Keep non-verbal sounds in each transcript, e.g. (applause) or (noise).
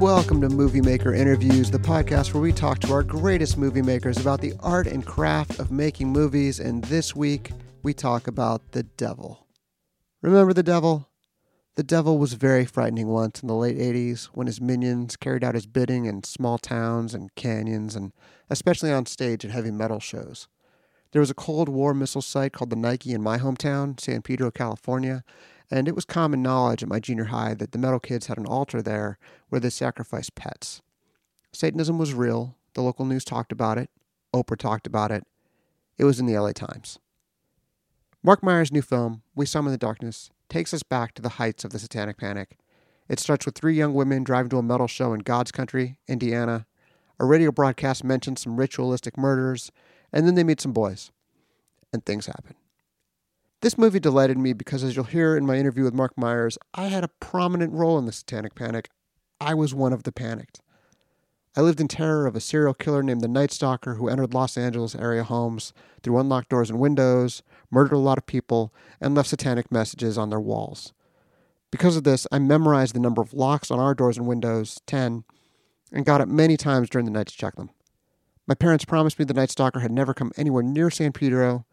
Welcome to Movie Maker Interviews, the podcast where we talk to our greatest movie makers about the art and craft of making movies. And this week, we talk about the devil. Remember the devil? The devil was very frightening once in the late 80s when his minions carried out his bidding in small towns and canyons, and especially on stage at heavy metal shows. There was a Cold War missile site called the Nike in my hometown, San Pedro, California, and it was common knowledge at my junior high that the metal kids had an altar there where they sacrificed pets. Satanism was real. The local news talked about it. Oprah talked about it. It was in the LA Times. Marc Meyers' new film, We Summon the Darkness, takes us back to the heights of the Satanic Panic. It starts with three young women driving to a metal show in God's country, Indiana. A radio broadcast mentions some ritualistic murders, and then they meet some boys. And things happen. This movie delighted me because, as you'll hear in my interview with Marc Meyers, I had a prominent role in the Satanic Panic. I was one of the panicked. I lived in terror of a serial killer named the Night Stalker who entered Los Angeles area homes through unlocked doors and windows, murdered a lot of people, and left satanic messages on their walls. Because of this, I memorized the number of locks on our doors and windows, 10, and got up many times during the night to check them. My parents promised me the Night Stalker had never come anywhere near San Pedro,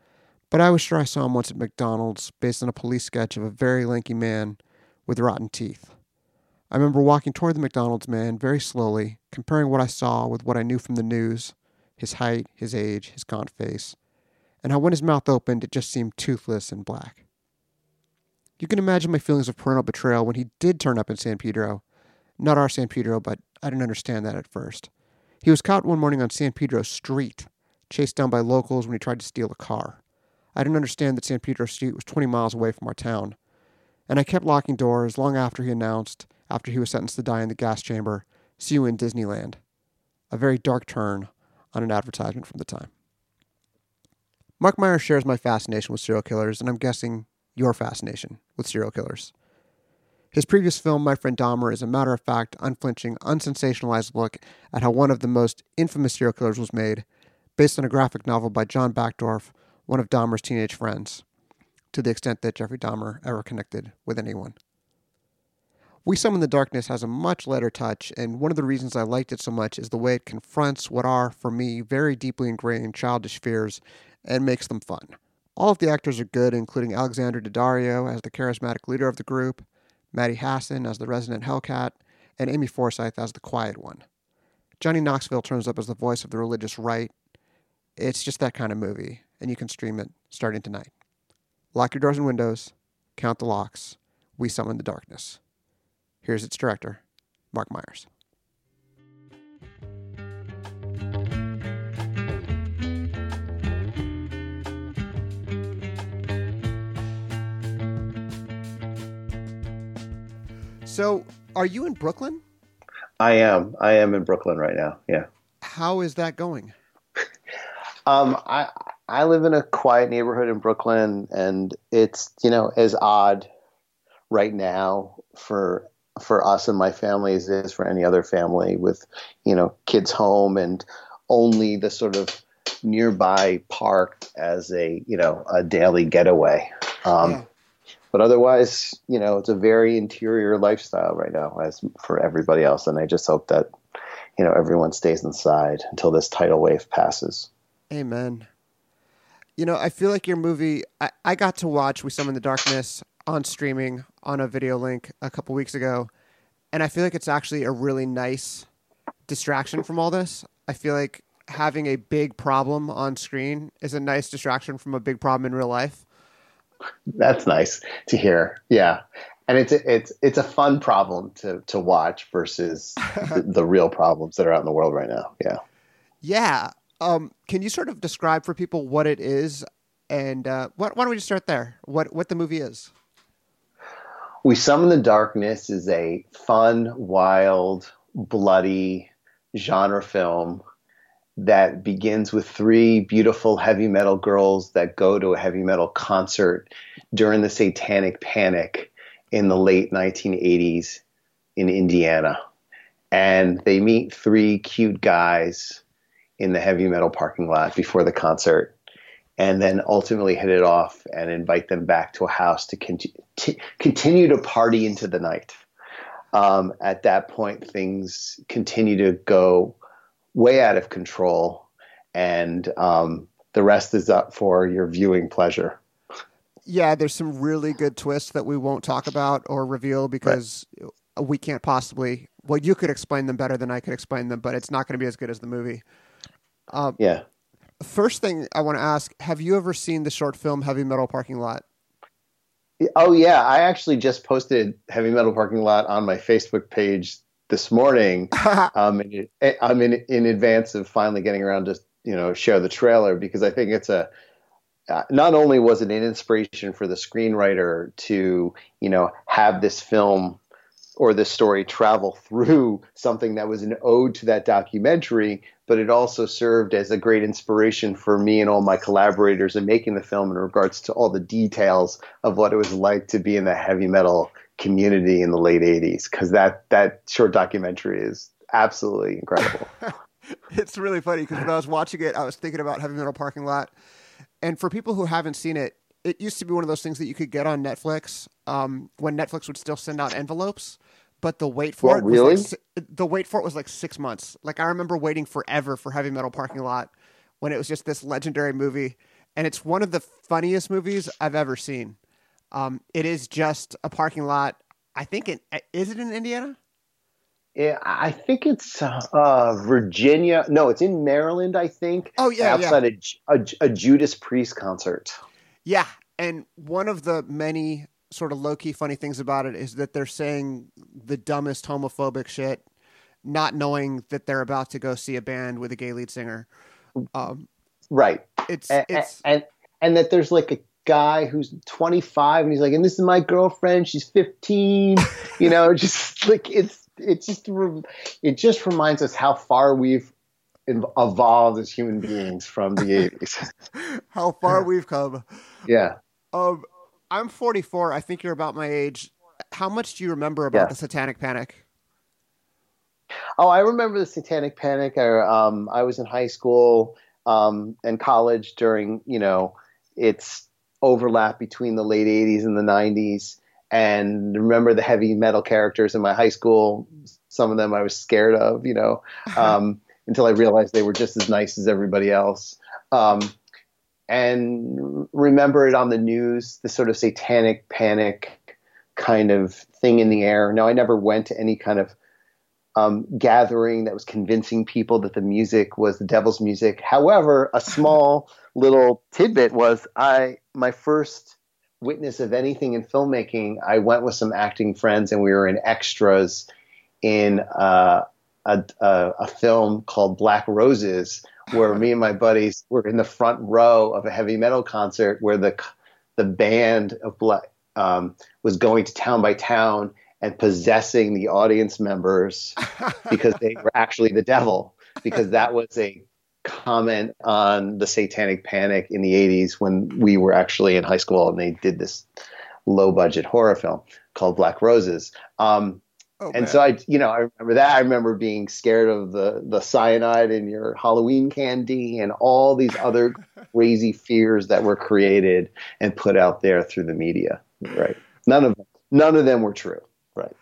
but I was sure I saw him once at McDonald's based on a police sketch of a very lanky man with rotten teeth. I remember walking toward the McDonald's man very slowly, comparing what I saw with what I knew from the news his height, his age, his gaunt face, and how when his mouth opened, it just seemed toothless and black. You can imagine my feelings of parental betrayal when he did turn up in San Pedro. Not our San Pedro, but I didn't understand that at first. He was caught one morning on San Pedro Street, chased down by locals when he tried to steal a car. I didn't understand that San Pedro Street was 20 miles away from our town. And I kept locking doors long after he announced, after he was sentenced to die in the gas chamber, see you in Disneyland. A very dark turn on an advertisement from the time. Marc Meyer shares my fascination with serial killers, and I'm guessing your fascination with serial killers. His previous film, My Friend Dahmer, is a matter of fact, unflinching, unsensationalized look at how one of the most infamous serial killers was made, based on a graphic novel by John Backderf, one of Dahmer's teenage friends, to the extent that Jeffrey Dahmer ever connected with anyone. We Summon the Darkness has a much lighter touch, and one of the reasons I liked it so much is the way it confronts what are, for me, very deeply ingrained childish fears and makes them fun. All of the actors are good, including Alexandra Daddario as the charismatic leader of the group, Maddie Hasson as the resident Hellcat, and Amy Forsyth as the quiet one. Johnny Knoxville turns up as the voice of the religious right. It's just that kind of movie, and you can stream it starting tonight. Lock your doors and windows, count the locks. We summon the darkness. Here's its director, Marc Meyers. So, are you in Brooklyn? I am. I am in Brooklyn right now. Yeah. How is that going? um, I I live in a quiet neighborhood in Brooklyn, and it's you know as odd right now for for us and my family as it is for any other family with you know kids home and only the sort of nearby park as a you know a daily getaway. Um, yeah. But otherwise, you know, it's a very interior lifestyle right now, as for everybody else. And I just hope that you know everyone stays inside until this tidal wave passes. Amen. You know, I feel like your movie. I, I got to watch We Summon the Darkness on streaming on a video link a couple weeks ago, and I feel like it's actually a really nice distraction from all this. I feel like having a big problem on screen is a nice distraction from a big problem in real life. That's nice to hear. Yeah. And it's a, it's it's a fun problem to to watch versus (laughs) the, the real problems that are out in the world right now. Yeah. Yeah. Um, can you sort of describe for people what it is, and uh, what, why don't we just start there? What what the movie is? We Summon the Darkness is a fun, wild, bloody genre film that begins with three beautiful heavy metal girls that go to a heavy metal concert during the Satanic Panic in the late 1980s in Indiana. And they meet three cute guys in the heavy metal parking lot before the concert and then ultimately hit it off and invite them back to a house to, conti- to continue to party into the night. um, at that point, things continue to go way out of control, and um, the rest is up for your viewing pleasure. Yeah, there's some really good twists that we won't talk about or reveal because right. we can't possibly. Well, you could explain them better than I could explain them, but it's not going to be as good as the movie. Um, yeah. First thing I want to ask: Have you ever seen the short film "Heavy Metal Parking Lot"? Oh yeah, I actually just posted "Heavy Metal Parking Lot" on my Facebook page this morning. (laughs) um, in, I'm in in advance of finally getting around to you know share the trailer because I think it's a uh, not only was it an inspiration for the screenwriter to you know have this film or this story travel (laughs) through something that was an ode to that documentary, but it also served as a great inspiration for me and all my collaborators in making the film in regards to all the details of what it was like to be in the heavy metal community in the late 80s because that that short documentary is absolutely incredible. (laughs) it's really funny because when I was watching it, I was thinking about Heavy Metal Parking Lot. And for people who haven't seen it, it used to be one of those things that you could get on Netflix um, when Netflix would still send out envelopes. But the wait for well, it, really? Like, the wait for it was like six months. Like I remember waiting forever for Heavy Metal Parking Lot when it was just this legendary movie, and it's one of the funniest movies I've ever seen. Um, it is just a parking lot. I think it is it in Indiana. Yeah, I think it's uh, Virginia. No, it's in Maryland. I think. Oh yeah, outside yeah. A, a, a Judas Priest concert. Yeah, and one of the many sort of low key funny things about it is that they're saying the dumbest homophobic shit, not knowing that they're about to go see a band with a gay lead singer. Um, right. It's and, it's and and that there's like a guy who's 25 and he's like, and this is my girlfriend. She's 15. (laughs) you know, just like it's it just it just reminds us how far we've evolved as human beings from the 80s. (laughs) how far (laughs) we've come. Yeah. Um, I'm 44. I think you're about my age. How much do you remember about the Satanic Panic? Oh, I remember the Satanic Panic. I, um, I was in high school um, and college during, you know, its overlap between the late 80s and the 90s and remember the heavy metal characters in my high school. Some of them I was scared of, you know, (laughs) um, until I realized they were just as nice as everybody else. Um, and remember it on the news, the sort of satanic panic kind of thing in the air. Now, I never went to any kind of um, gathering that was convincing people that the music was the devil's music. However, a small (laughs) little tidbit was I my first witness of anything in filmmaking, I went with some acting friends and we were in extras in uh, a, a, a, film called Black Roses, where me and my buddies were in the front row of a heavy metal concert where the the band of Black um, was going to town by town and possessing the audience members (laughs) because they were actually the devil because that was a comment on the satanic panic in the 80s when we were actually in high school and they did this low budget horror film called Black Roses. Um, oh, and so I, you know, I remember that. I remember being scared of the the cyanide in your Halloween candy and all these other (laughs) crazy fears that were created and put out there through the media. Right. None of them, none of them were true. Right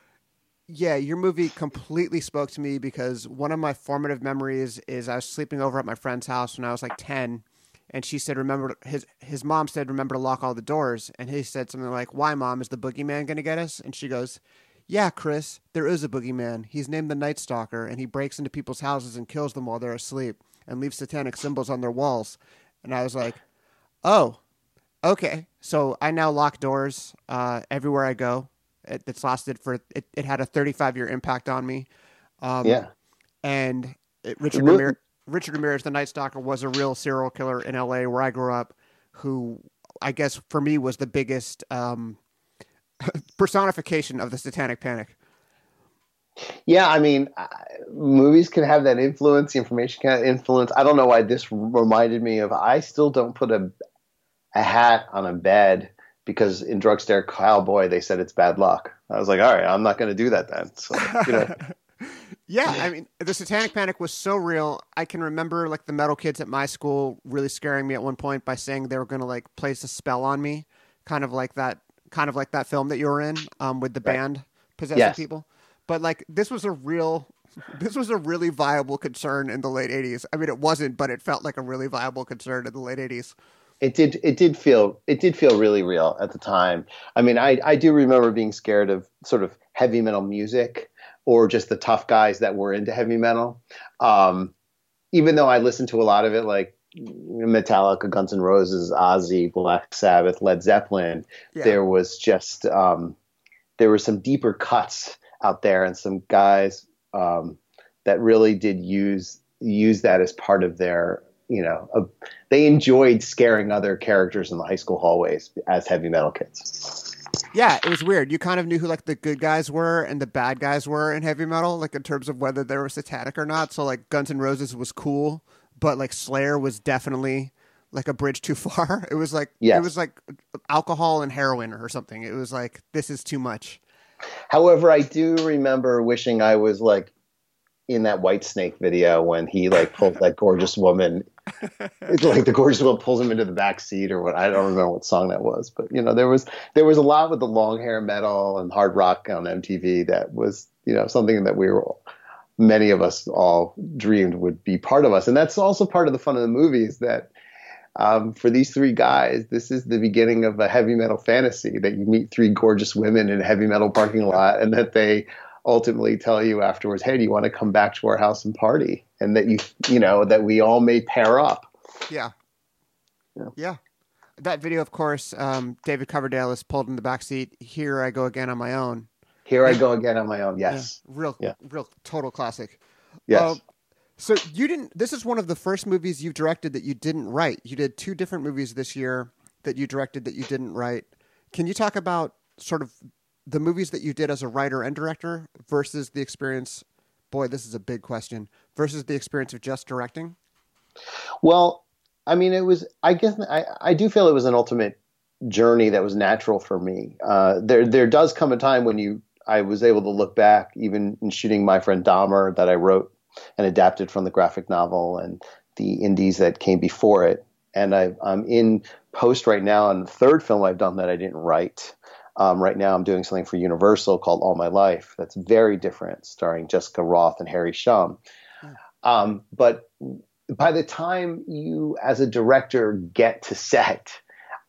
yeah, your movie completely spoke to me because one of my formative memories is I was sleeping over at my friend's house when I was like 10 and she said remember his his mom said remember to lock all the doors and he said something like why mom is the boogeyman going to get us and she goes yeah chris there is a boogeyman he's named the night stalker and he breaks into people's houses and kills them while they're asleep and leaves satanic symbols on their walls and i was like oh okay so i now lock doors uh, everywhere i go it, it's lasted for it, it had a 35 year impact on me. Um, yeah. And it, Richard Ramirez, Richard Ramirez, the Night Stalker, was a real serial killer in L.A. where I grew up. Who I guess for me was the biggest um, (laughs) personification of the Satanic Panic. Yeah, I mean, uh, movies can have that influence. The Information can influence. I don't know why this reminded me of. I still don't put a a hat on a bed because in Drugstore Cowboy they said it's bad luck. I was like, all right, I'm not going to do that then. So, you know. (laughs) yeah, I mean, the Satanic Panic was so real. I can remember like the metal kids at my school really scaring me at one point by saying they were going to like place a spell on me, kind of like that, kind of like that film that you were in um, with the right. band possessing yes. people. but like this was a real this was a really viable concern in the late 80s. I mean, it wasn't, but it felt like a really viable concern in the late 80s. It did. It did feel. It did feel really real at the time. I mean, I I do remember being scared of sort of heavy metal music or just the tough guys that were into heavy metal. Um, even though I listened to a lot of it, like Metallica, Guns N' Roses, Ozzy, Black Sabbath, Led Zeppelin, yeah. there was just um, there were some deeper cuts out there, and some guys um, that really did use use that as part of their you know uh, they enjoyed scaring other characters in the high school hallways as heavy metal kids. Yeah, it was weird. You kind of knew who like the good guys were and the bad guys were in heavy metal, like in terms of whether they were satanic or not. So like Guns N' Roses was cool, but like Slayer was definitely like a bridge too (laughs) far. It was like yes. it was like alcohol and heroin or something. It was like this is too much. However, I do remember wishing I was like in that Whitesnake video when he like pulls that gorgeous woman it's (laughs) like the gorgeous woman pulls him into the back seat or what I don't remember what song that was but you know there was there was a lot with the long hair metal and hard rock on MTV that was you know something that we were many of us all dreamed would be part of us and that's also part of the fun of the movie is that um, for these three guys, this is the beginning of a heavy metal fantasy that you meet three gorgeous women in a heavy metal parking lot and that they ultimately tell you afterwards, hey, do you want to come back to our house and party? And that you, you know, that we all may pair up. Yeah. Yeah. yeah. That video, of course, um, David Coverdale is pulled in the back seat. Here I go again on my own. Here I go again on my own. Yes. Yeah. Real, yeah. real total classic. Yes. Uh, so you didn't. This is one of the first movies you've directed that you didn't write. You did two different movies this year that you directed that you didn't write. Can you talk about sort of the movies that you did as a writer and director versus the experience? Boy, this is a big question. Versus the experience of just directing. Well, I mean, it was. I guess I, I do feel it was an ultimate journey that was natural for me. Uh, there there does come a time when you I was able to look back, even in shooting my friend Dahmer that I wrote and adapted from the graphic novel and the indies that came before it. And I, am in post right now on the third film I've done that I didn't write. Um, right now, I'm doing something for Universal called All My Life that's very different, starring Jessica Rothe and Harry Shum. Hmm. Um, but by the time you, as a director, get to set,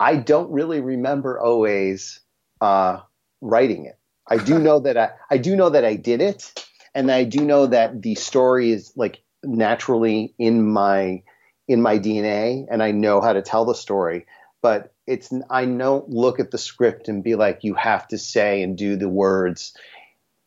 I don't really remember always uh, writing it. I do know that I, I do know that I did it, and I do know that the story is like naturally in my in my DNA, and I know how to tell the story. But it's I don't look at the script and be like, you have to say and do the words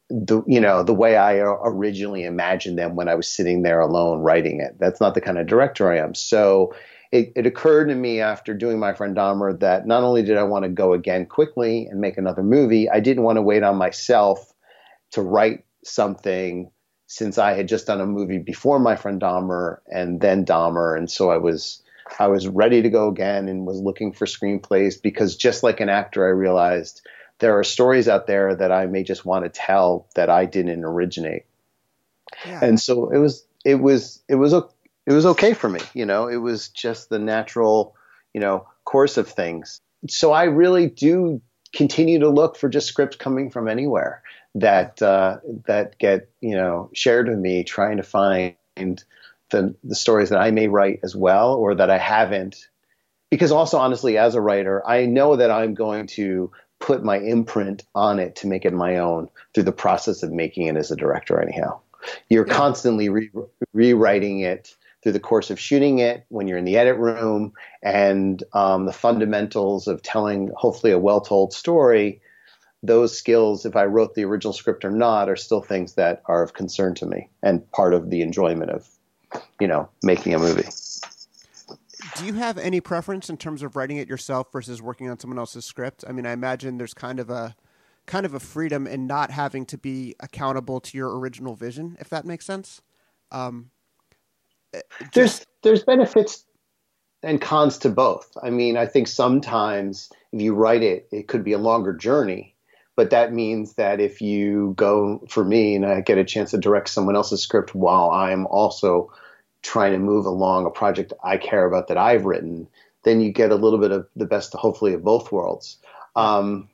the you know the way I originally imagined them when I was sitting there alone writing it. That's not the kind of director I am. So it, it occurred to me after doing my friend Dahmer that not only did I want to go again quickly and make another movie, I didn't want to wait on myself to write something since I had just done a movie before my friend Dahmer and then Dahmer, and so I was I was ready to go again and was looking for screenplays because just like an actor, I realized there are stories out there that I may just want to tell that I didn't originate, yeah. and so it was it was it was it was okay for me, you know, it was just the natural you know course of things. So I really do continue to look for just scripts coming from anywhere that uh, that get you know shared with me, trying to find the the stories that I may write as well or that I haven't. Because also, honestly, as a writer, I know that I'm going to put my imprint on it to make it my own through the process of making it as a director. Anyhow, you're yeah. constantly re- rewriting it through the course of shooting it when you're in the edit room and um, the fundamentals of telling hopefully a well-told story those skills, if I wrote the original script or not, are still things that are of concern to me and part of the enjoyment of, you know, making a movie. Do you have any preference in terms of writing it yourself versus working on someone else's script? I mean, I imagine there's kind of a kind of a freedom in not having to be accountable to your original vision, if that makes sense. Um. There's there's benefits and cons to both. I mean, I think sometimes if you write it, it could be a longer journey but that means that if you go for me and I get a chance to direct someone else's script while I'm also trying to move along a project I care about that I've written, then you get a little bit of the best, hopefully, of both worlds. Um,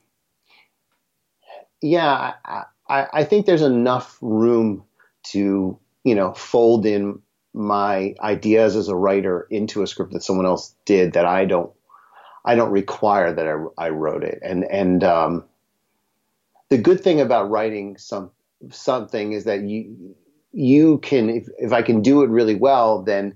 yeah, I, I, I think there's enough room to you know fold in my ideas as a writer into a script that someone else did that I don't I don't require that I, I wrote it and and um, the good thing about writing some something is that you you can if, if I can do it really well then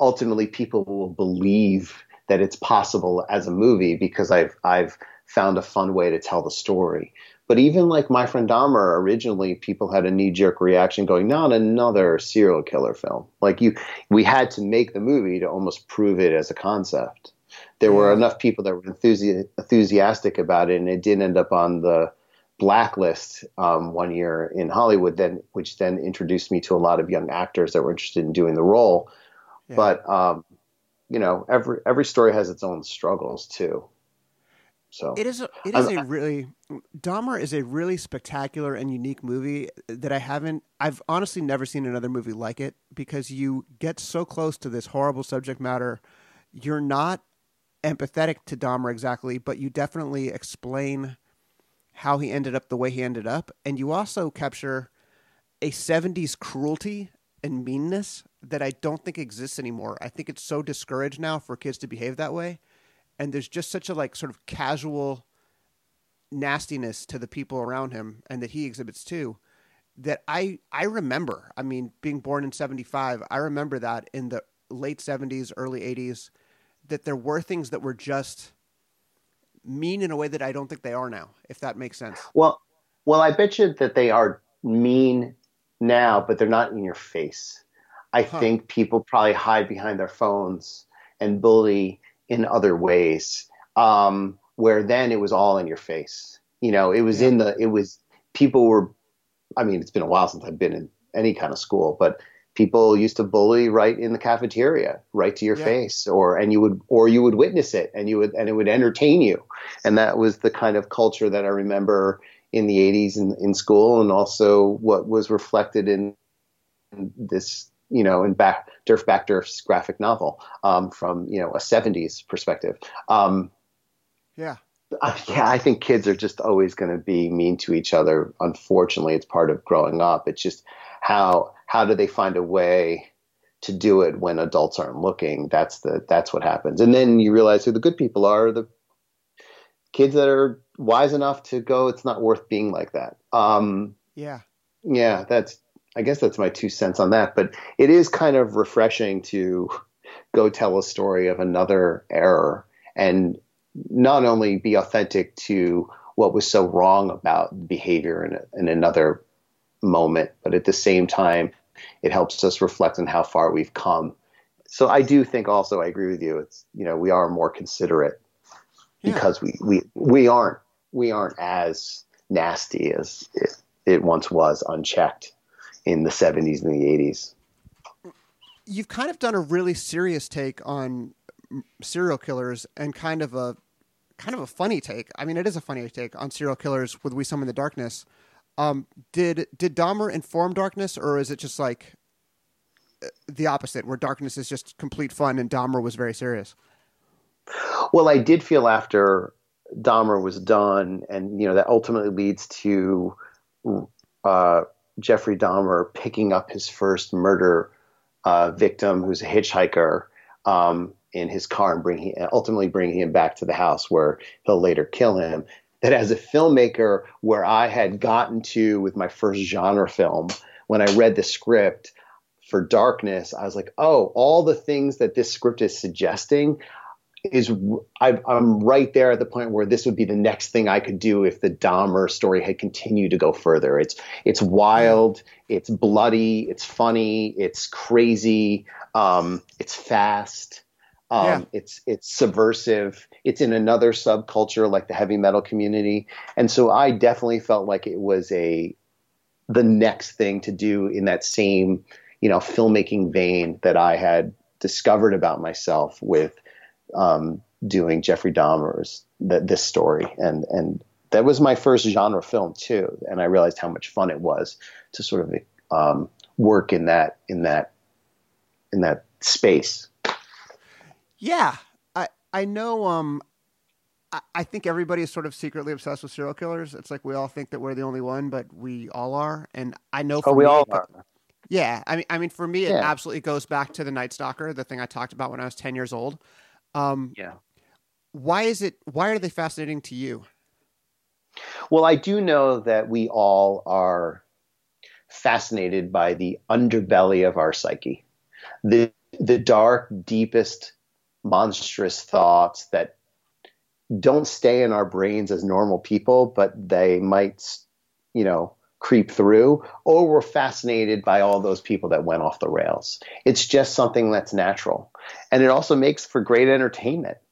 ultimately people will believe that it's possible as a movie because I've I've found a fun way to tell the story. But even like my friend Dahmer, originally people had a knee jerk reaction going, not another serial killer film. Like you, we had to make the movie to almost prove it as a concept. There were enough people that were enthusi- enthusiastic about it, and it did end up on the blacklist um, one year in Hollywood, then which then introduced me to a lot of young actors that were interested in doing the role. Yeah. But um, you know, every every story has its own struggles too. So it is a, it is a really Dahmer is a really spectacular and unique movie that I haven't I've honestly never seen another movie like it because you get so close to this horrible subject matter. You're not empathetic to Dahmer exactly, but you definitely explain how he ended up the way he ended up and you also capture a 70s cruelty and meanness that I don't think exists anymore. I think it's so discouraged now for kids to behave that way and there's just such a like sort of casual nastiness to the people around him and that he exhibits too that I I remember. I mean, being born in 75, I remember that in the late 70s, early 80s that there were things that were just mean in a way that I don't think they are now, if that makes sense. Well, well, I bet you that they are mean now, but they're not in your face. I huh. think people probably hide behind their phones and bully in other ways. Um, where then it was all in your face. You know, it was yeah. in the, it was, people were, I mean, it's been a while since I've been in any kind of school, but people used to bully right in the cafeteria, right to your yeah. face, or, and you would, or you would witness it and you would, and it would entertain you. And that was the kind of culture that I remember in the 80s in, in school and also what was reflected in, in this you know, in back Derf Backderf's graphic novel um, from you know a '70s perspective. Um, yeah. Uh, yeah, I think kids are just always going to be mean to each other. Unfortunately, it's part of growing up. It's just how how do they find a way to do it when adults aren't looking? That's the that's what happens. And then you realize who the good people are. The kids that are wise enough to go. It's not worth being like that. Um, yeah. Yeah, that's I guess that's my two cents on that. But it is kind of refreshing to go tell a story of another error and not only be authentic to what was so wrong about behavior in, in another moment, but at the same time, it helps us reflect on how far we've come. So I do think also I agree with you. It's you know we are more considerate yeah. because we, we we aren't we aren't as nasty as it, it once was unchecked in the 70s and the 80s. You've kind of done a really serious take on serial killers and kind of a kind of a funny take. I mean, it is a funny take on serial killers with We Summon the Darkness. Um, did did Dahmer inform Darkness, or is it just like uh, the opposite, where Darkness is just complete fun and Dahmer was very serious? Well, I did feel after Dahmer was done, and you know that ultimately leads to uh, Jeffrey Dahmer picking up his first murder uh, victim, who's a hitchhiker, um, in his car and bringing ultimately bringing him back to the house where he'll later kill him. That as a filmmaker, where I had gotten to with my first genre film, when I read the script for Darkness, I was like, oh, all the things that this script is suggesting, is I, am right there at the point where this would be the next thing I could do if the Dahmer story had continued to go further. It's it's wild, it's bloody, it's funny, it's crazy, um, it's fast, um, yeah. it's it's subversive. It's in another subculture like the heavy metal community, and so I definitely felt like it was a the next thing to do in that same you know filmmaking vein that I had discovered about myself with um, doing Jeffrey Dahmer's that this story, and and that was my first genre film too, and I realized how much fun it was to sort of um, work in that in that in that space. Yeah, I I know. Um, I think everybody is sort of secretly obsessed with serial killers. It's like we all think that we're the only one, but we all are. And I know. For oh, we me, all are. Yeah, I mean, I mean, for me, it Yeah. absolutely goes back to the Night Stalker, the thing I talked about when I was ten years old. Um, Yeah. why is it? Why are they fascinating to you? Well, I do know that we all are fascinated by the underbelly of our psyche, the the dark, deepest, monstrous thoughts that don't stay in our brains as normal people, but they might, you know, creep through. Or we're fascinated by all those people that went off the rails. It's just something that's natural, and it also makes for great entertainment. (laughs)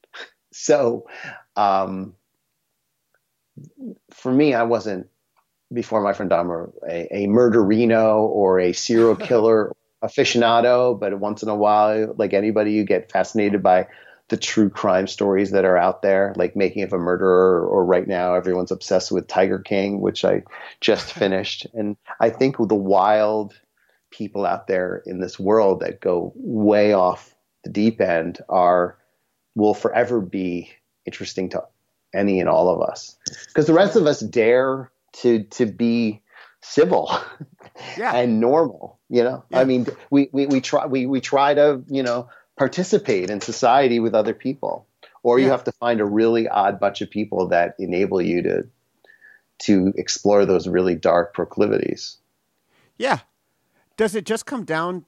So. Um, for me, I wasn't before my friend Dahmer a, a murderino or a serial (laughs) killer aficionado, but once in a while, like anybody, you get fascinated by the true crime stories that are out there, like Making of a Murderer, or right now everyone's obsessed with Tiger King, which I just (laughs) finished. And I think the wild people out there in this world that go way off the deep end are will forever be interesting to any and all of us because the rest of us dare to to be civil (laughs) Yeah. and normal you know Yeah. i mean we, we we try we, we try to you know participate in society with other people or you have to find a really odd bunch of people that enable you to to explore those really dark proclivities Yeah. Does it just come down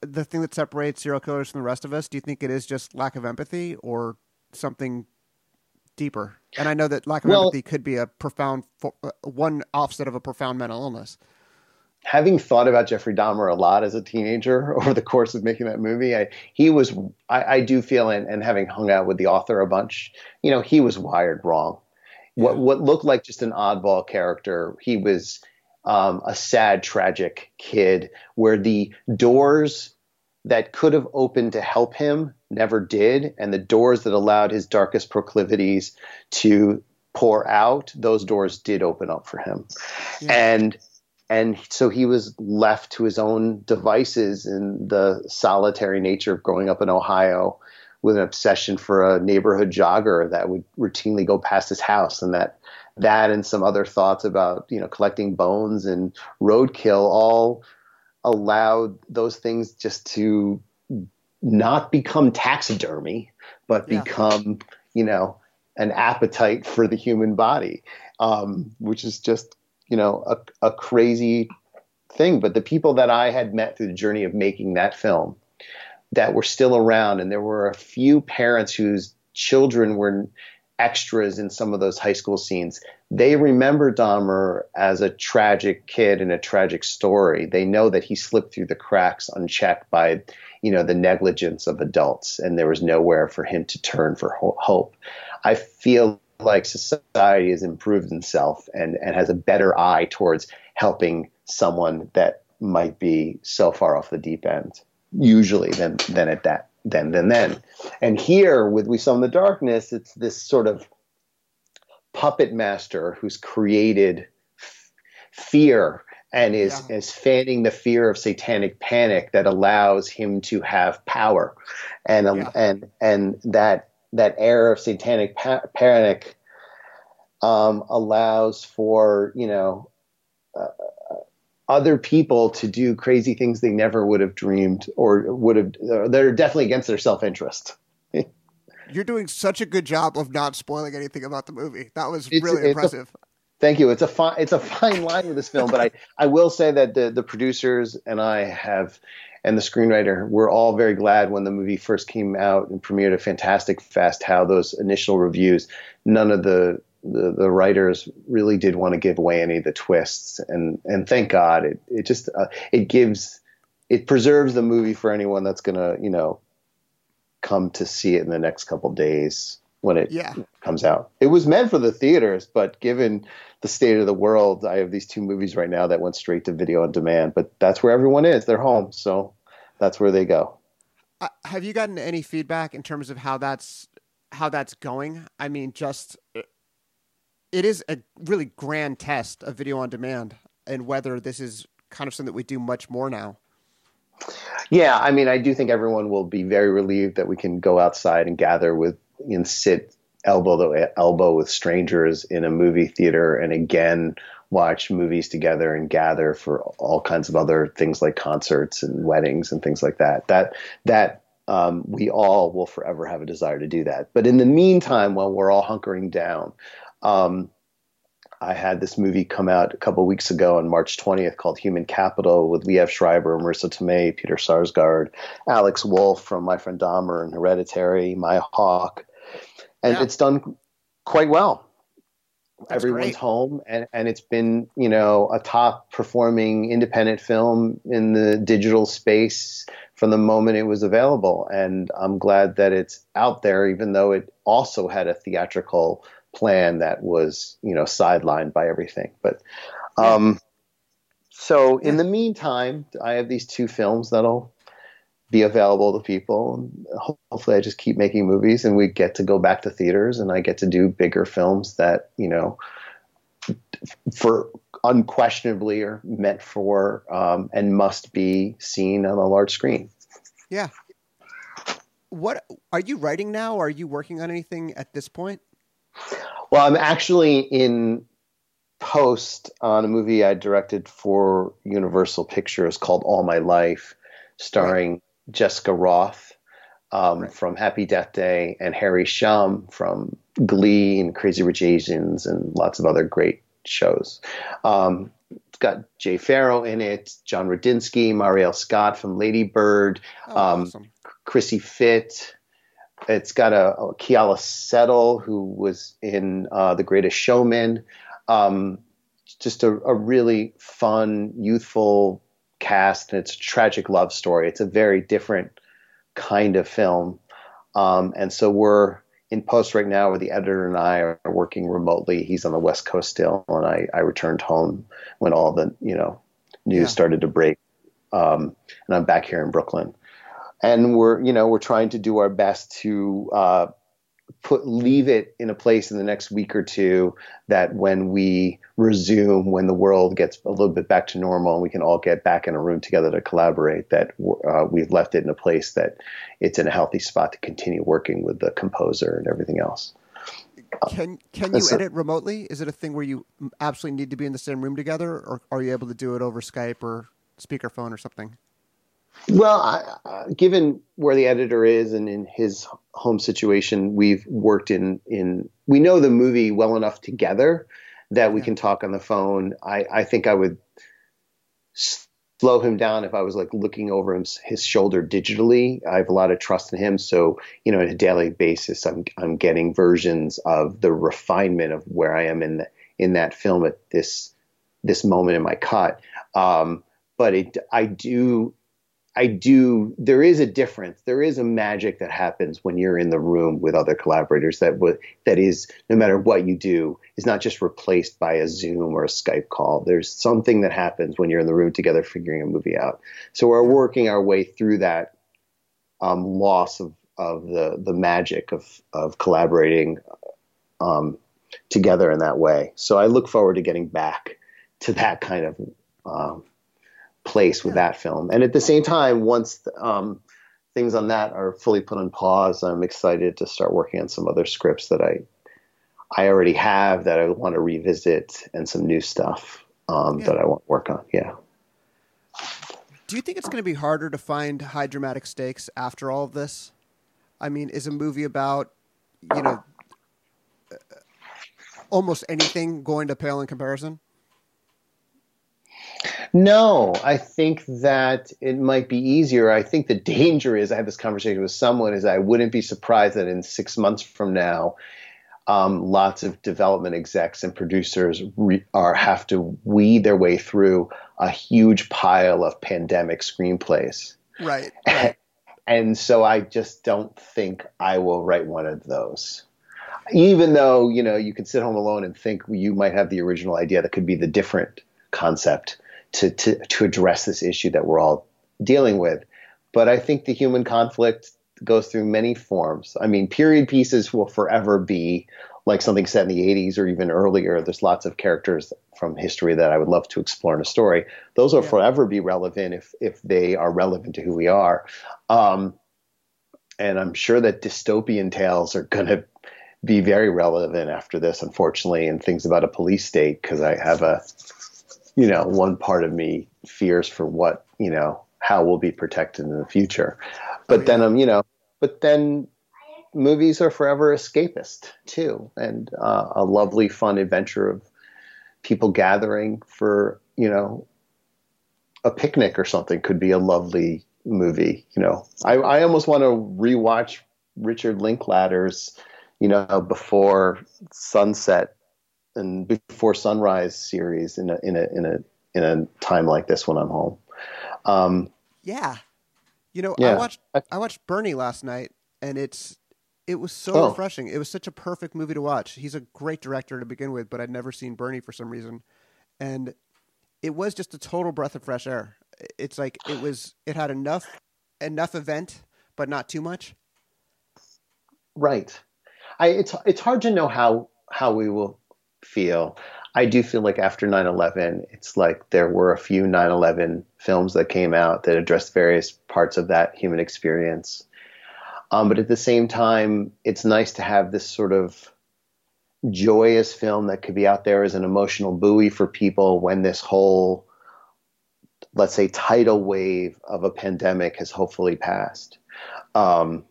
the thing that separates serial killers from the rest of us? Do you think it is just lack of empathy or something deeper? And I know that lack of Well- empathy could be a profound uh, one offset of a profound mental illness. having thought about Jeffrey Dahmer a lot as a teenager (laughs) over the course of making that movie, I, he was, I, I do feel, and, and having hung out with the author a bunch, you know, he was wired wrong. What, what looked like just an oddball character, he was um, a sad, tragic kid where the doors that could have opened to help him never did, and the doors that allowed his darkest proclivities to pour out, those doors did open up for him. Yeah. And and so he was left to his own devices in the solitary nature of growing up in Ohio with an obsession for a neighborhood jogger that would routinely go past his house and that that and some other thoughts about you know collecting bones and roadkill all allowed those things just to not become taxidermy but Yeah. become you know an appetite for the human body um, which is just you know a, a crazy thing but the people that i had met through the journey of making that film that were still around and there were a few parents whose children were extras in some of those high school scenes. They remember dahmer as a tragic kid and a tragic story. They know that he slipped through the cracks unchecked by you know the negligence of adults and there was nowhere for him to turn for hope. I feel like society has improved itself and, and has a better eye towards helping someone that might be so far off the deep end usually than than at that then then, then and here with We Summon the Darkness it's this sort of puppet master who's created f- fear and is Yeah. is fanning the fear of satanic panic that allows him to have power and um, Yeah. and and that that air of satanic pa- panic um, allows for you know uh, other people to do crazy things they never would have dreamed or would have uh, they're definitely against their self-interest (laughs) You're doing such a good job of not spoiling anything about the movie. That was It's- really it's a- impressive. Thank you. It's a fine it's a fine line with this film, but I, I will say that the the producers and I have and the screenwriter were all very glad when the movie first came out and premiered at Fantastic Fest how those initial reviews none of the the, the writers really did want to give away any of the twists and and thank God it it just uh, it gives it preserves the movie for anyone that's going to, you know, come to see it in the next couple days when it Yeah. comes out. It was meant for the theaters, but given the state of the world, I have these two movies right now that went straight to video on demand. But that's where everyone is; they're home, so that's where they go. Uh, have you gotten any feedback in terms of how that's how that's going? I mean, just it is a really grand test of video on demand and whether this is kind of something that we do much more now. Yeah, I mean, I do think everyone will be very relieved that we can go outside and gather with and sit elbow to elbow with strangers in a movie theater and again watch movies together and gather for all kinds of other things like concerts and weddings and things like that. That that um, we all will forever have a desire to do that. But in the meantime, while we're all hunkering down, um, I had this movie come out a couple weeks ago on March 20th called Human Capital with Liev Schreiber, Marisa Tomei, Peter Sarsgaard, Alex Wolff from My Friend Dahmer and Hereditary, Maya Hawke. And yeah. it's done quite well. That's Everyone's great. home, and, and it's been, you know, a top performing independent film in the digital space from the moment it was available. And I'm glad that it's out there, even though it also had a theatrical plan that was, you know, sidelined by everything. But um, so in the meantime, I have these two films that'll be available to people. Hopefully, I just keep making movies, and we get to go back to theaters, and I get to do bigger films that you know, for unquestionably are meant for um, and must be seen on a large screen. Yeah. What are you writing now? Are you working on anything at this point? Well, I'm actually in post on a movie I directed for Universal Pictures called All My Life, starring right. Jessica Rothe um, right. from Happy Death Day and Harry Shum from Glee and Crazy Rich Asians and lots of other great shows. Um, it's got Jay Pharoah in it, Jon Rudnitsky, Marielle Scott from Lady Bird, oh, um, awesome. Chrissie Fit. It's got a, a Keala Settle who was in uh, The Greatest Showman. Um, just a, a, really fun, youthful cast, and it's a tragic love story. It's a very different kind of film, um, and so we're in post right now where the editor and I are working remotely. He's on the West Coast still, and I, I returned home when all the you know news yeah. started to break, um, and I'm back here in Brooklyn and we're you know we're trying to do our best to uh, put leave it in a place in the next week or two that when we resume when the world gets a little bit back to normal and we can all get back in a room together to collaborate that uh, we've left it in a place that it's in a healthy spot to continue working with the composer and everything else. Can can you so, edit remotely? Is it a thing where you absolutely need to be in the same room together or are you able to do it over skype or speakerphone or something well, I, uh, given where the editor is and in his home situation, we've worked in in we know the movie well enough together that we yeah. can talk on the phone. I, I think I would slow him down if I was like looking over his, his shoulder digitally. I have a lot of trust in him, so you know, on a daily basis, I'm I'm getting versions of the refinement of where I am in the, in that film at this this moment in my cut. Um, but it, I do I do. There is a difference. There is a magic that happens when you're in the room with other collaborators. That w- that is, no matter what you do, is not just replaced by a Zoom or a Skype call. There's something that happens when you're in the room together figuring a movie out. So we're working our way through that um, loss of of the the magic of of collaborating um, together in that way. So I look forward to getting back to that kind of um, place with yeah. that film. And at the same time, once um, things on that are fully put on pause, I'm excited to start working on some other scripts that I I already have that I want to revisit and some new stuff um, yeah. that I want to work on. Yeah. Do you think it's going to be harder to find high dramatic stakes after all of this? I mean, is a movie about you know almost anything going to pale in comparison? No, I think that it might be easier. I think the danger is I had this conversation with someone is I wouldn't be surprised that in six months from now, um, lots of development execs and producers re- are have to weed their way through a huge pile of pandemic screenplays. Right. (laughs) right. and so I just don't think I will write one of those even though you know you can sit home alone and think you might have the original idea that could be the different concept to, to, to address this issue that we're all dealing with. But I think the human conflict goes through many forms. I mean, period pieces will forever be like something set in the 80s or even earlier. There's lots of characters from history that I would love to explore in a story. Those will yeah. forever be relevant if if they are relevant to who we are. Um, and I'm sure that dystopian tales are going to be very relevant after this, unfortunately, and things about a police state because I have a, you know, one part of me fears for what you know how we'll be protected in the future, but oh, yeah. then I'm you know, but then movies are forever escapist too, and uh, a lovely, fun adventure of people gathering for you know a picnic or something could be a lovely movie. You know, I, I almost want to rewatch Richard Linklater's, you know, before sunset and before sunrise series in a in a in a in a time like this when I'm home. Um, yeah, you know, yeah. I watched I watched Bernie last night, and it's it was so oh. refreshing. It was such a perfect movie to watch. He's a great director to begin with, but I'd never seen Bernie for some reason, and it was just a total breath of fresh air. It's like it was it had enough enough event, but not too much. Right. I it's it's hard to know how how we will feel. I do feel like after 9/11, it's like there were a few 9/11 films that came out that addressed various parts of that human experience. Um, but at the same time, it's nice to have this sort of joyous film that could be out there as an emotional buoy for people when this whole, let's say, tidal wave of a pandemic has hopefully passed. Um,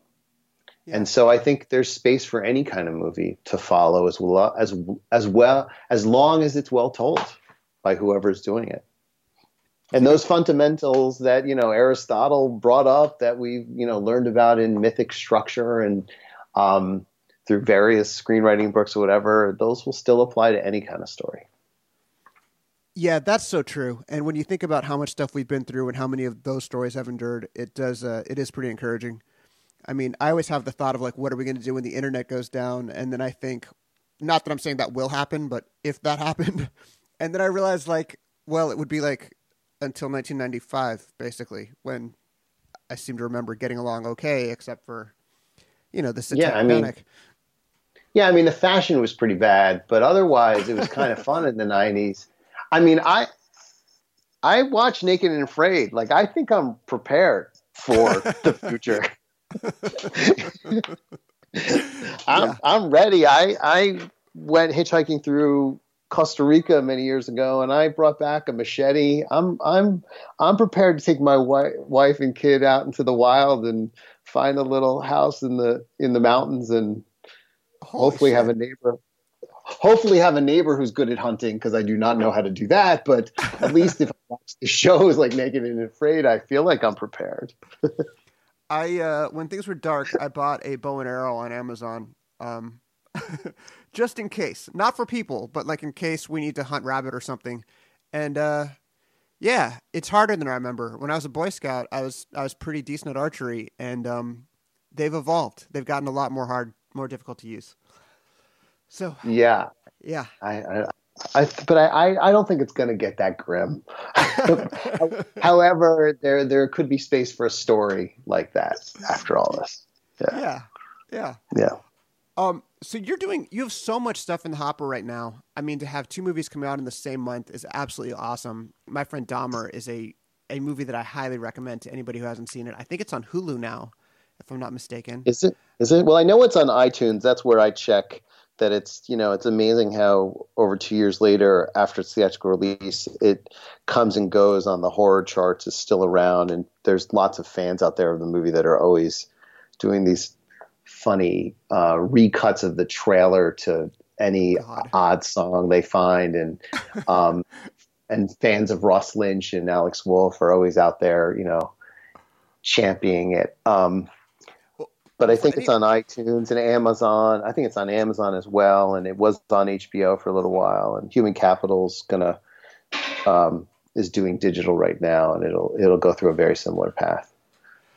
yeah. And so I think there's space for any kind of movie to follow as well as as well as long as it's well told by whoever's doing it. And those fundamentals that you know Aristotle brought up that we you know learned about in mythic structure and um, through various screenwriting books or whatever, those will still apply to any kind of story. Yeah, that's so true. And when you think about how much stuff we've been through and how many of those stories have endured, it does uh, it is pretty encouraging. I mean, I always have the thought of like, what are we going to do when the internet goes down? And then I think, not that I'm saying that will happen, but if that (laughs) happened, and then I realized like, well, it would be like until 1995, basically, when I seem to remember getting along okay, except for, you know, the yeah, I mean, yeah, I mean the fashion was pretty bad, but otherwise it was kind of (laughs) fun in the '90s. I mean, I I watch Naked and Afraid. Like I think I'm prepared for the (laughs) future. (laughs) I'm yeah. I'm ready. I I went hitchhiking through Costa Rica many years ago, and I brought back a machete. I'm I'm I'm prepared to take my wi- wife and kid out into the wild and find a little house in the in the mountains and Holy hopefully shit. have a neighbor hopefully have a neighbor who's good at hunting because I do not know how to do that. But at (laughs) least if I watch the shows (laughs) like Naked and Afraid, I feel like I'm prepared. I uh, when things were dark, I bought a bow and arrow on Amazon, um, (laughs) just in case, not for people, but like in case we need to hunt rabbit or something. And uh, yeah, it's harder than I remember. When I was a Boy Scout, I was I was pretty decent at archery, and um, they've evolved. They've gotten a lot more hard more difficult to use. So yeah, yeah. I, I, I but I, I don't think it's going to get that grim. (laughs) However, there there could be space for a story like that after all this. Yeah, yeah, yeah. yeah. Um, so you're doing you have so much stuff in the hopper right now. I mean, to have two movies come out in the same month is absolutely awesome. My friend Dahmer is a a movie that I highly recommend to anybody who hasn't seen it. I think it's on Hulu now if I'm not mistaken. Is it? Is it? Well, I know it's on iTunes. That's where I check that it's you know it's amazing how over two years later after its theatrical release it comes and goes on the horror charts is still around and there's lots of fans out there of the movie that are always doing these funny uh, recuts of the trailer to any God. odd song they find and (laughs) um, and fans of Ross Lynch and Alex Wolff are always out there you know championing it um, but I think it's on iTunes and Amazon. I think it's on Amazon as well, and it was on HBO for a little while. And Human Capital's gonna um, is doing digital right now, and it'll it'll go through a very similar path.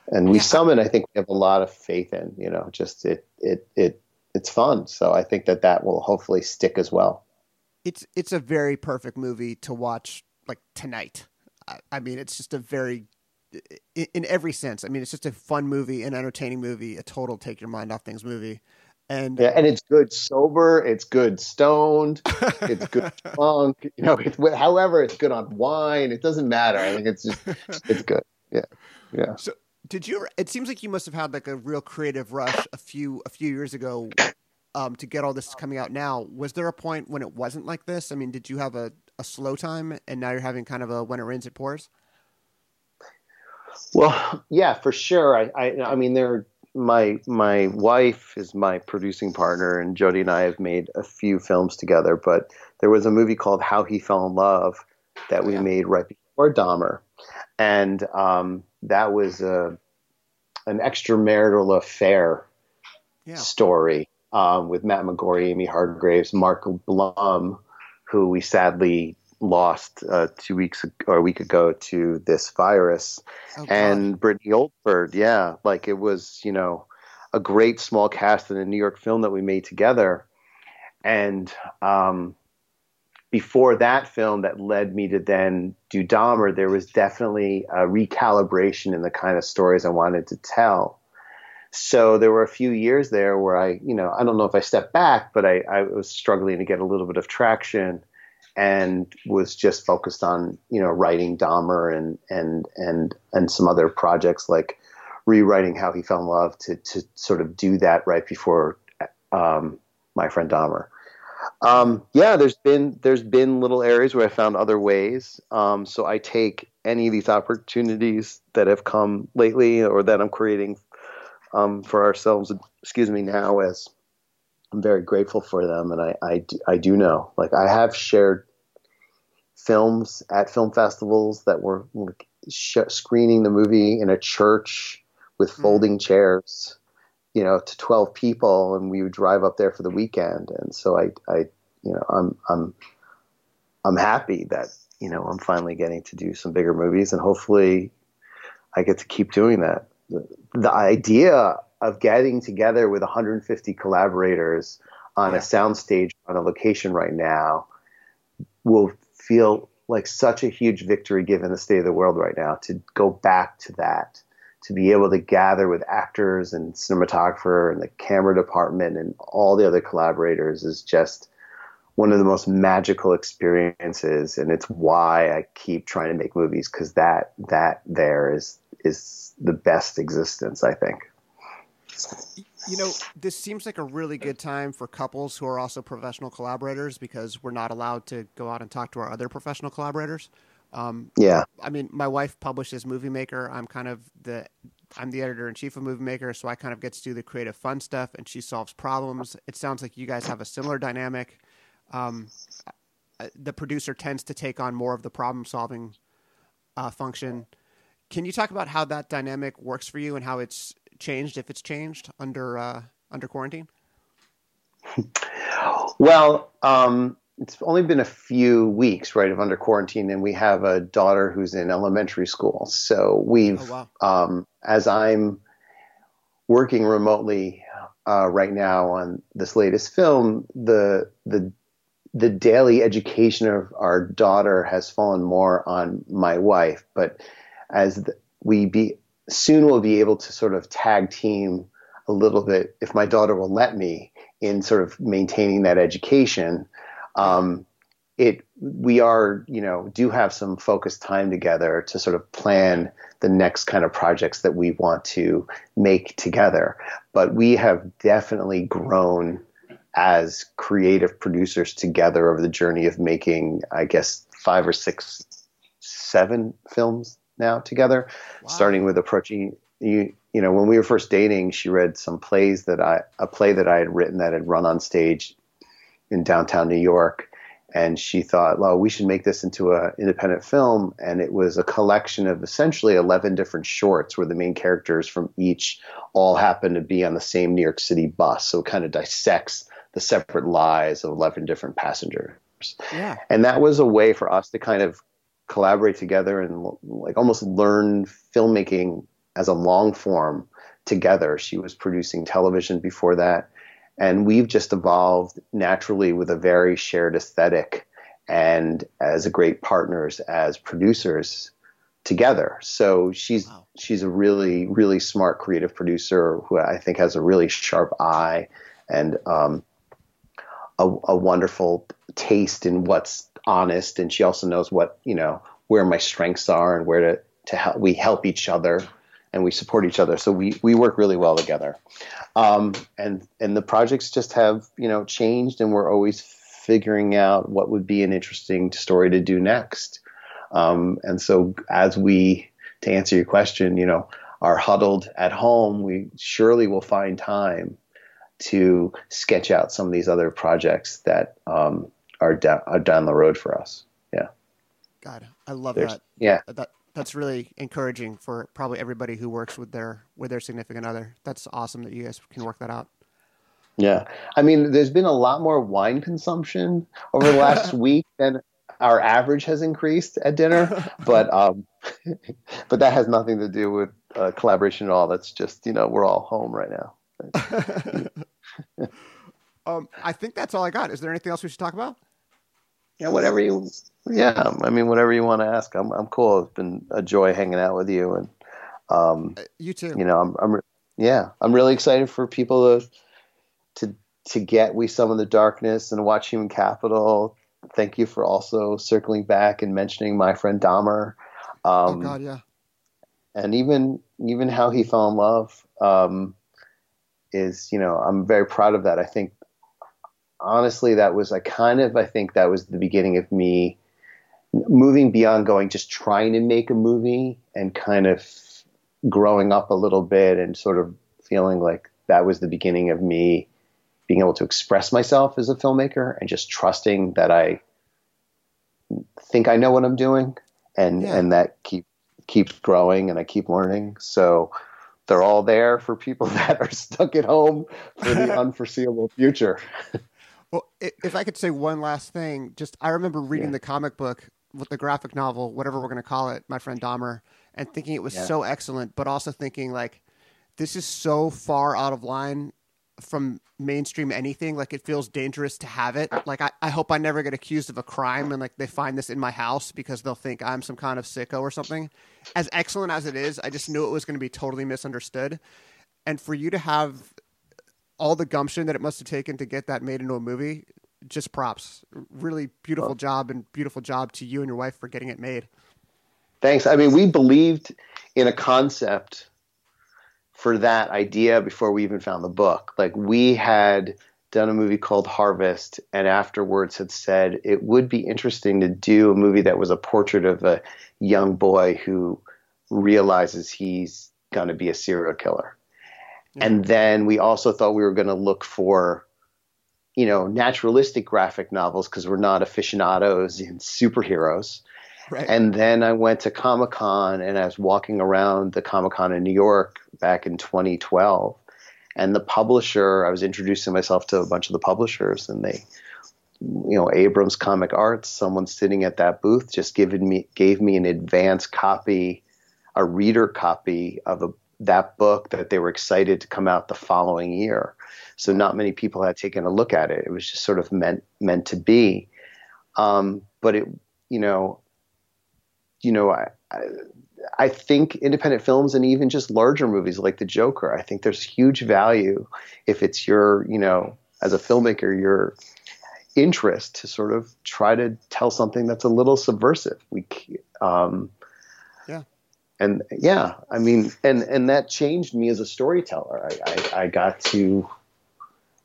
And we yeah. summon, I think we have a lot of faith in. You know, just it it it it's fun. So I think that that will hopefully stick as well. It's it's a very perfect movie to watch like tonight. I, I mean, it's just a very in, every sense. I mean, it's just a fun movie, an entertaining movie, a total take your mind off things movie. And yeah, and it's good sober, it's good stoned, (laughs) it's good drunk. You know, it's, however, it's good on wine. It doesn't matter. I think it's just (laughs) it's good. Yeah, yeah. So, did you? It seems like you must have had like a real creative rush a few a few years ago um, to get all this coming out now. Was there a point when it wasn't like this? I mean, did you have a, a slow time and now you're having kind of a when it rains, it pours? Well, yeah, for sure. I, I, I mean, there, my, my wife is my producing partner and Jody and I have made a few films together, but there was a movie called How He Fell in Love that we yeah. made right before Dahmer. And, um, that was a, an extramarital affair yeah. story um, with Matt McGorry, Amy Hargreaves, Mark Blum, who we sadly lost uh, two weeks or a week ago to this virus, oh, and Britne Oldford. Yeah, like it was, you know, a great small cast in a New York film that we made together, and um, before that film that led me to then do Dahmer, there was definitely a recalibration in the kind of stories I wanted to tell. So there were a few years there where I, you know, I don't know if I stepped back, but I, I was struggling to get a little bit of traction and was just focused on, you know, writing Dahmer and, and, and, and some other projects like rewriting how he fell in love to, to sort of do that right before um, my friend Dahmer. Um, yeah, there's been there's been little areas where I found other ways. Um, so I take any of these opportunities that have come lately or that I'm creating um, for ourselves. Excuse me now as I'm very grateful for them, and I I, I do know like I have shared films at film festivals that were like, sh- screening the movie in a church with hmm. folding mm. chairs you know, to 12 people and we would drive up there for the weekend. And so I, I, you know, I'm, I'm, I'm happy that, you know, I'm finally getting to do some bigger movies and hopefully I get to keep doing that. The, the idea of getting together with 150 collaborators on yeah. a soundstage on a location right now will feel like such a huge victory given the state of the world right now to go back to that to be able to gather with actors and cinematographer and the camera department and all the other collaborators is just one of the most magical experiences and it's why I keep trying to make movies because that that there is is the best existence I think you know this seems like a really good time for couples who are also professional collaborators because we're not allowed to go out and talk to our other professional collaborators um, yeah. I mean, my wife publishes Movie Maker. I'm kind of the I'm the editor in chief of Movie Maker, so I kind of get to do the creative fun stuff, and she solves problems. It sounds like you guys have a similar dynamic. Um, uh, the producer tends to take on more of the problem solving uh, function. Can you talk about how that dynamic works for you and how it's changed, if it's changed under uh, under quarantine? (laughs) well, um, it's only been a few weeks, right, of under quarantine, and we have a daughter who's in elementary school. So we've, oh, wow. um, as I'm working remotely uh, right now on this latest film, the the the daily education of our daughter has fallen more on my wife. But as the, we be soon, we'll be able to sort of tag team a little bit, if my daughter will let me, in sort of maintaining that education. Um, it we are you know do have some focused time together to sort of plan the next kind of projects that we want to make together. But we have definitely grown as creative producers together over the journey of making i guess five or six seven films now together wow. starting with approaching you you know when we were first dating she read some plays that i a play that i had written that had run on stage in downtown New York. And she thought, well, we should make this into an independent film. And it was a collection of essentially 11 different shorts where the main characters from each all happen to be on the same New York City bus. So it kind of dissects the separate lives of 11 different passengers. Yeah. And that was a way for us to kind of collaborate together and like almost learn filmmaking as a long form together. She was producing television before that and we've just evolved naturally with a very shared aesthetic and as a great partners as producers together. So she's wow. she's a really really smart creative producer who I think has a really sharp eye and um, a, a, wonderful taste in what's honest. And she also knows what you know where my strengths are and where to to help we help each other and we support each other. So we we work really well together. Um, and and the projects just have you know changed, and we're always figuring out what would be an interesting story to do next. Um, and so as we to answer your question, you know, are huddled at home, we surely will find time to sketch out some of these other projects that um, are, down, are down the road for us. Yeah. God, I love There's- that. Yeah. That that's really encouraging for probably everybody who works with their with their significant other. That's awesome that you guys can work that out. Yeah. I mean, there's been a lot more wine consumption over the last (laughs) week than our average has increased at dinner, but um, (laughs) but that has nothing to do with uh, collaboration at all. That's just you know we're all home right now. (laughs) um, I think that's all I got. Is there anything else we should talk about? Yeah, whatever you. Yeah, I mean, whatever you want to ask, I'm I'm cool. It's been a joy hanging out with you, and um, Uh, You too. you know, I'm I'm yeah, I'm really excited for people to to to get We Summon the Darkness and watch Human Capital. Thank you for also circling back and mentioning my friend Dahmer. oh Um, God, yeah. and even even how he fell in love um, is you know I'm very proud of that. I think honestly that was I kind of I think that was the beginning of me moving beyond going just trying to make a movie and kind of growing up a little bit and sort of feeling like that was the beginning of me being able to express myself as a filmmaker and just trusting that I think I know what I'm doing and Yeah. and that keep keeps growing and I keep learning. So they're all there for people (laughs) that are stuck at home for the (laughs) unforeseeable future. If I could say one last thing, just I remember reading Yeah. the comic book with the graphic novel, whatever we're going to call it, my friend Dahmer, and thinking it was Yeah. so excellent, but also thinking like this is so far out of line from mainstream anything. Like it feels dangerous to have it. Like I, I hope I never get accused of a crime and like they find this in my house because they'll think I'm some kind of sicko or something. As excellent as it is, I just knew it was going to be totally misunderstood. And for you to have all the gumption that it must have taken to get that made into a movie, just props. Really beautiful job and beautiful job to you and your wife for getting it made. Thanks. I mean, we believed in a concept for that idea before we even found the book. Like we had done a movie called Harvest and afterwards had said it would be interesting to do a movie that was a portrait of a young boy who realizes he's going to be a serial killer. And mm-hmm. then we also thought we were going to look for you know naturalistic graphic novels because we're not aficionados in superheroes. Right. And then I went to Comic Con and I was walking around the Comic Con in New York back in 2012. And the publisher, I was introducing myself to a bunch of the publishers, and they, you know, Abrams Comic Arts, someone sitting at that booth just given me gave me an advance copy, a reader copy of a, that book that they were excited to come out the following year. So not many people had taken a look at it. It was just sort of meant meant to be. Um, but it, you know, you know, I, I, I think independent films and even just larger movies like The Joker, I think there's huge value if it's your, you know, as a filmmaker, your interest to sort of try to tell something that's a little subversive. We, um. And yeah, I mean, and and that changed me as a storyteller. I, I, I got to,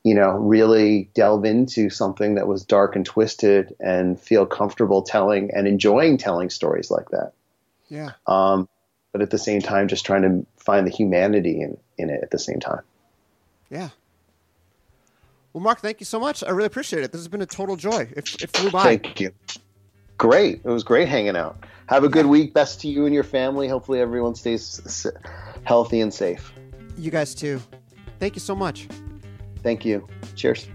you know, really delve into something that was dark and twisted, and feel comfortable telling and enjoying telling stories like that. Yeah. Um, but at the same time, just trying to find the humanity in in it at the same time. Yeah. Well, Marc, thank you so much. I really appreciate it. This has been a total joy. It, it flew by. Thank you. Great. It was great hanging out. Have a good week. Best to you and your family. Hopefully, everyone stays s- healthy and safe. You guys too. Thank you so much. Thank you. Cheers.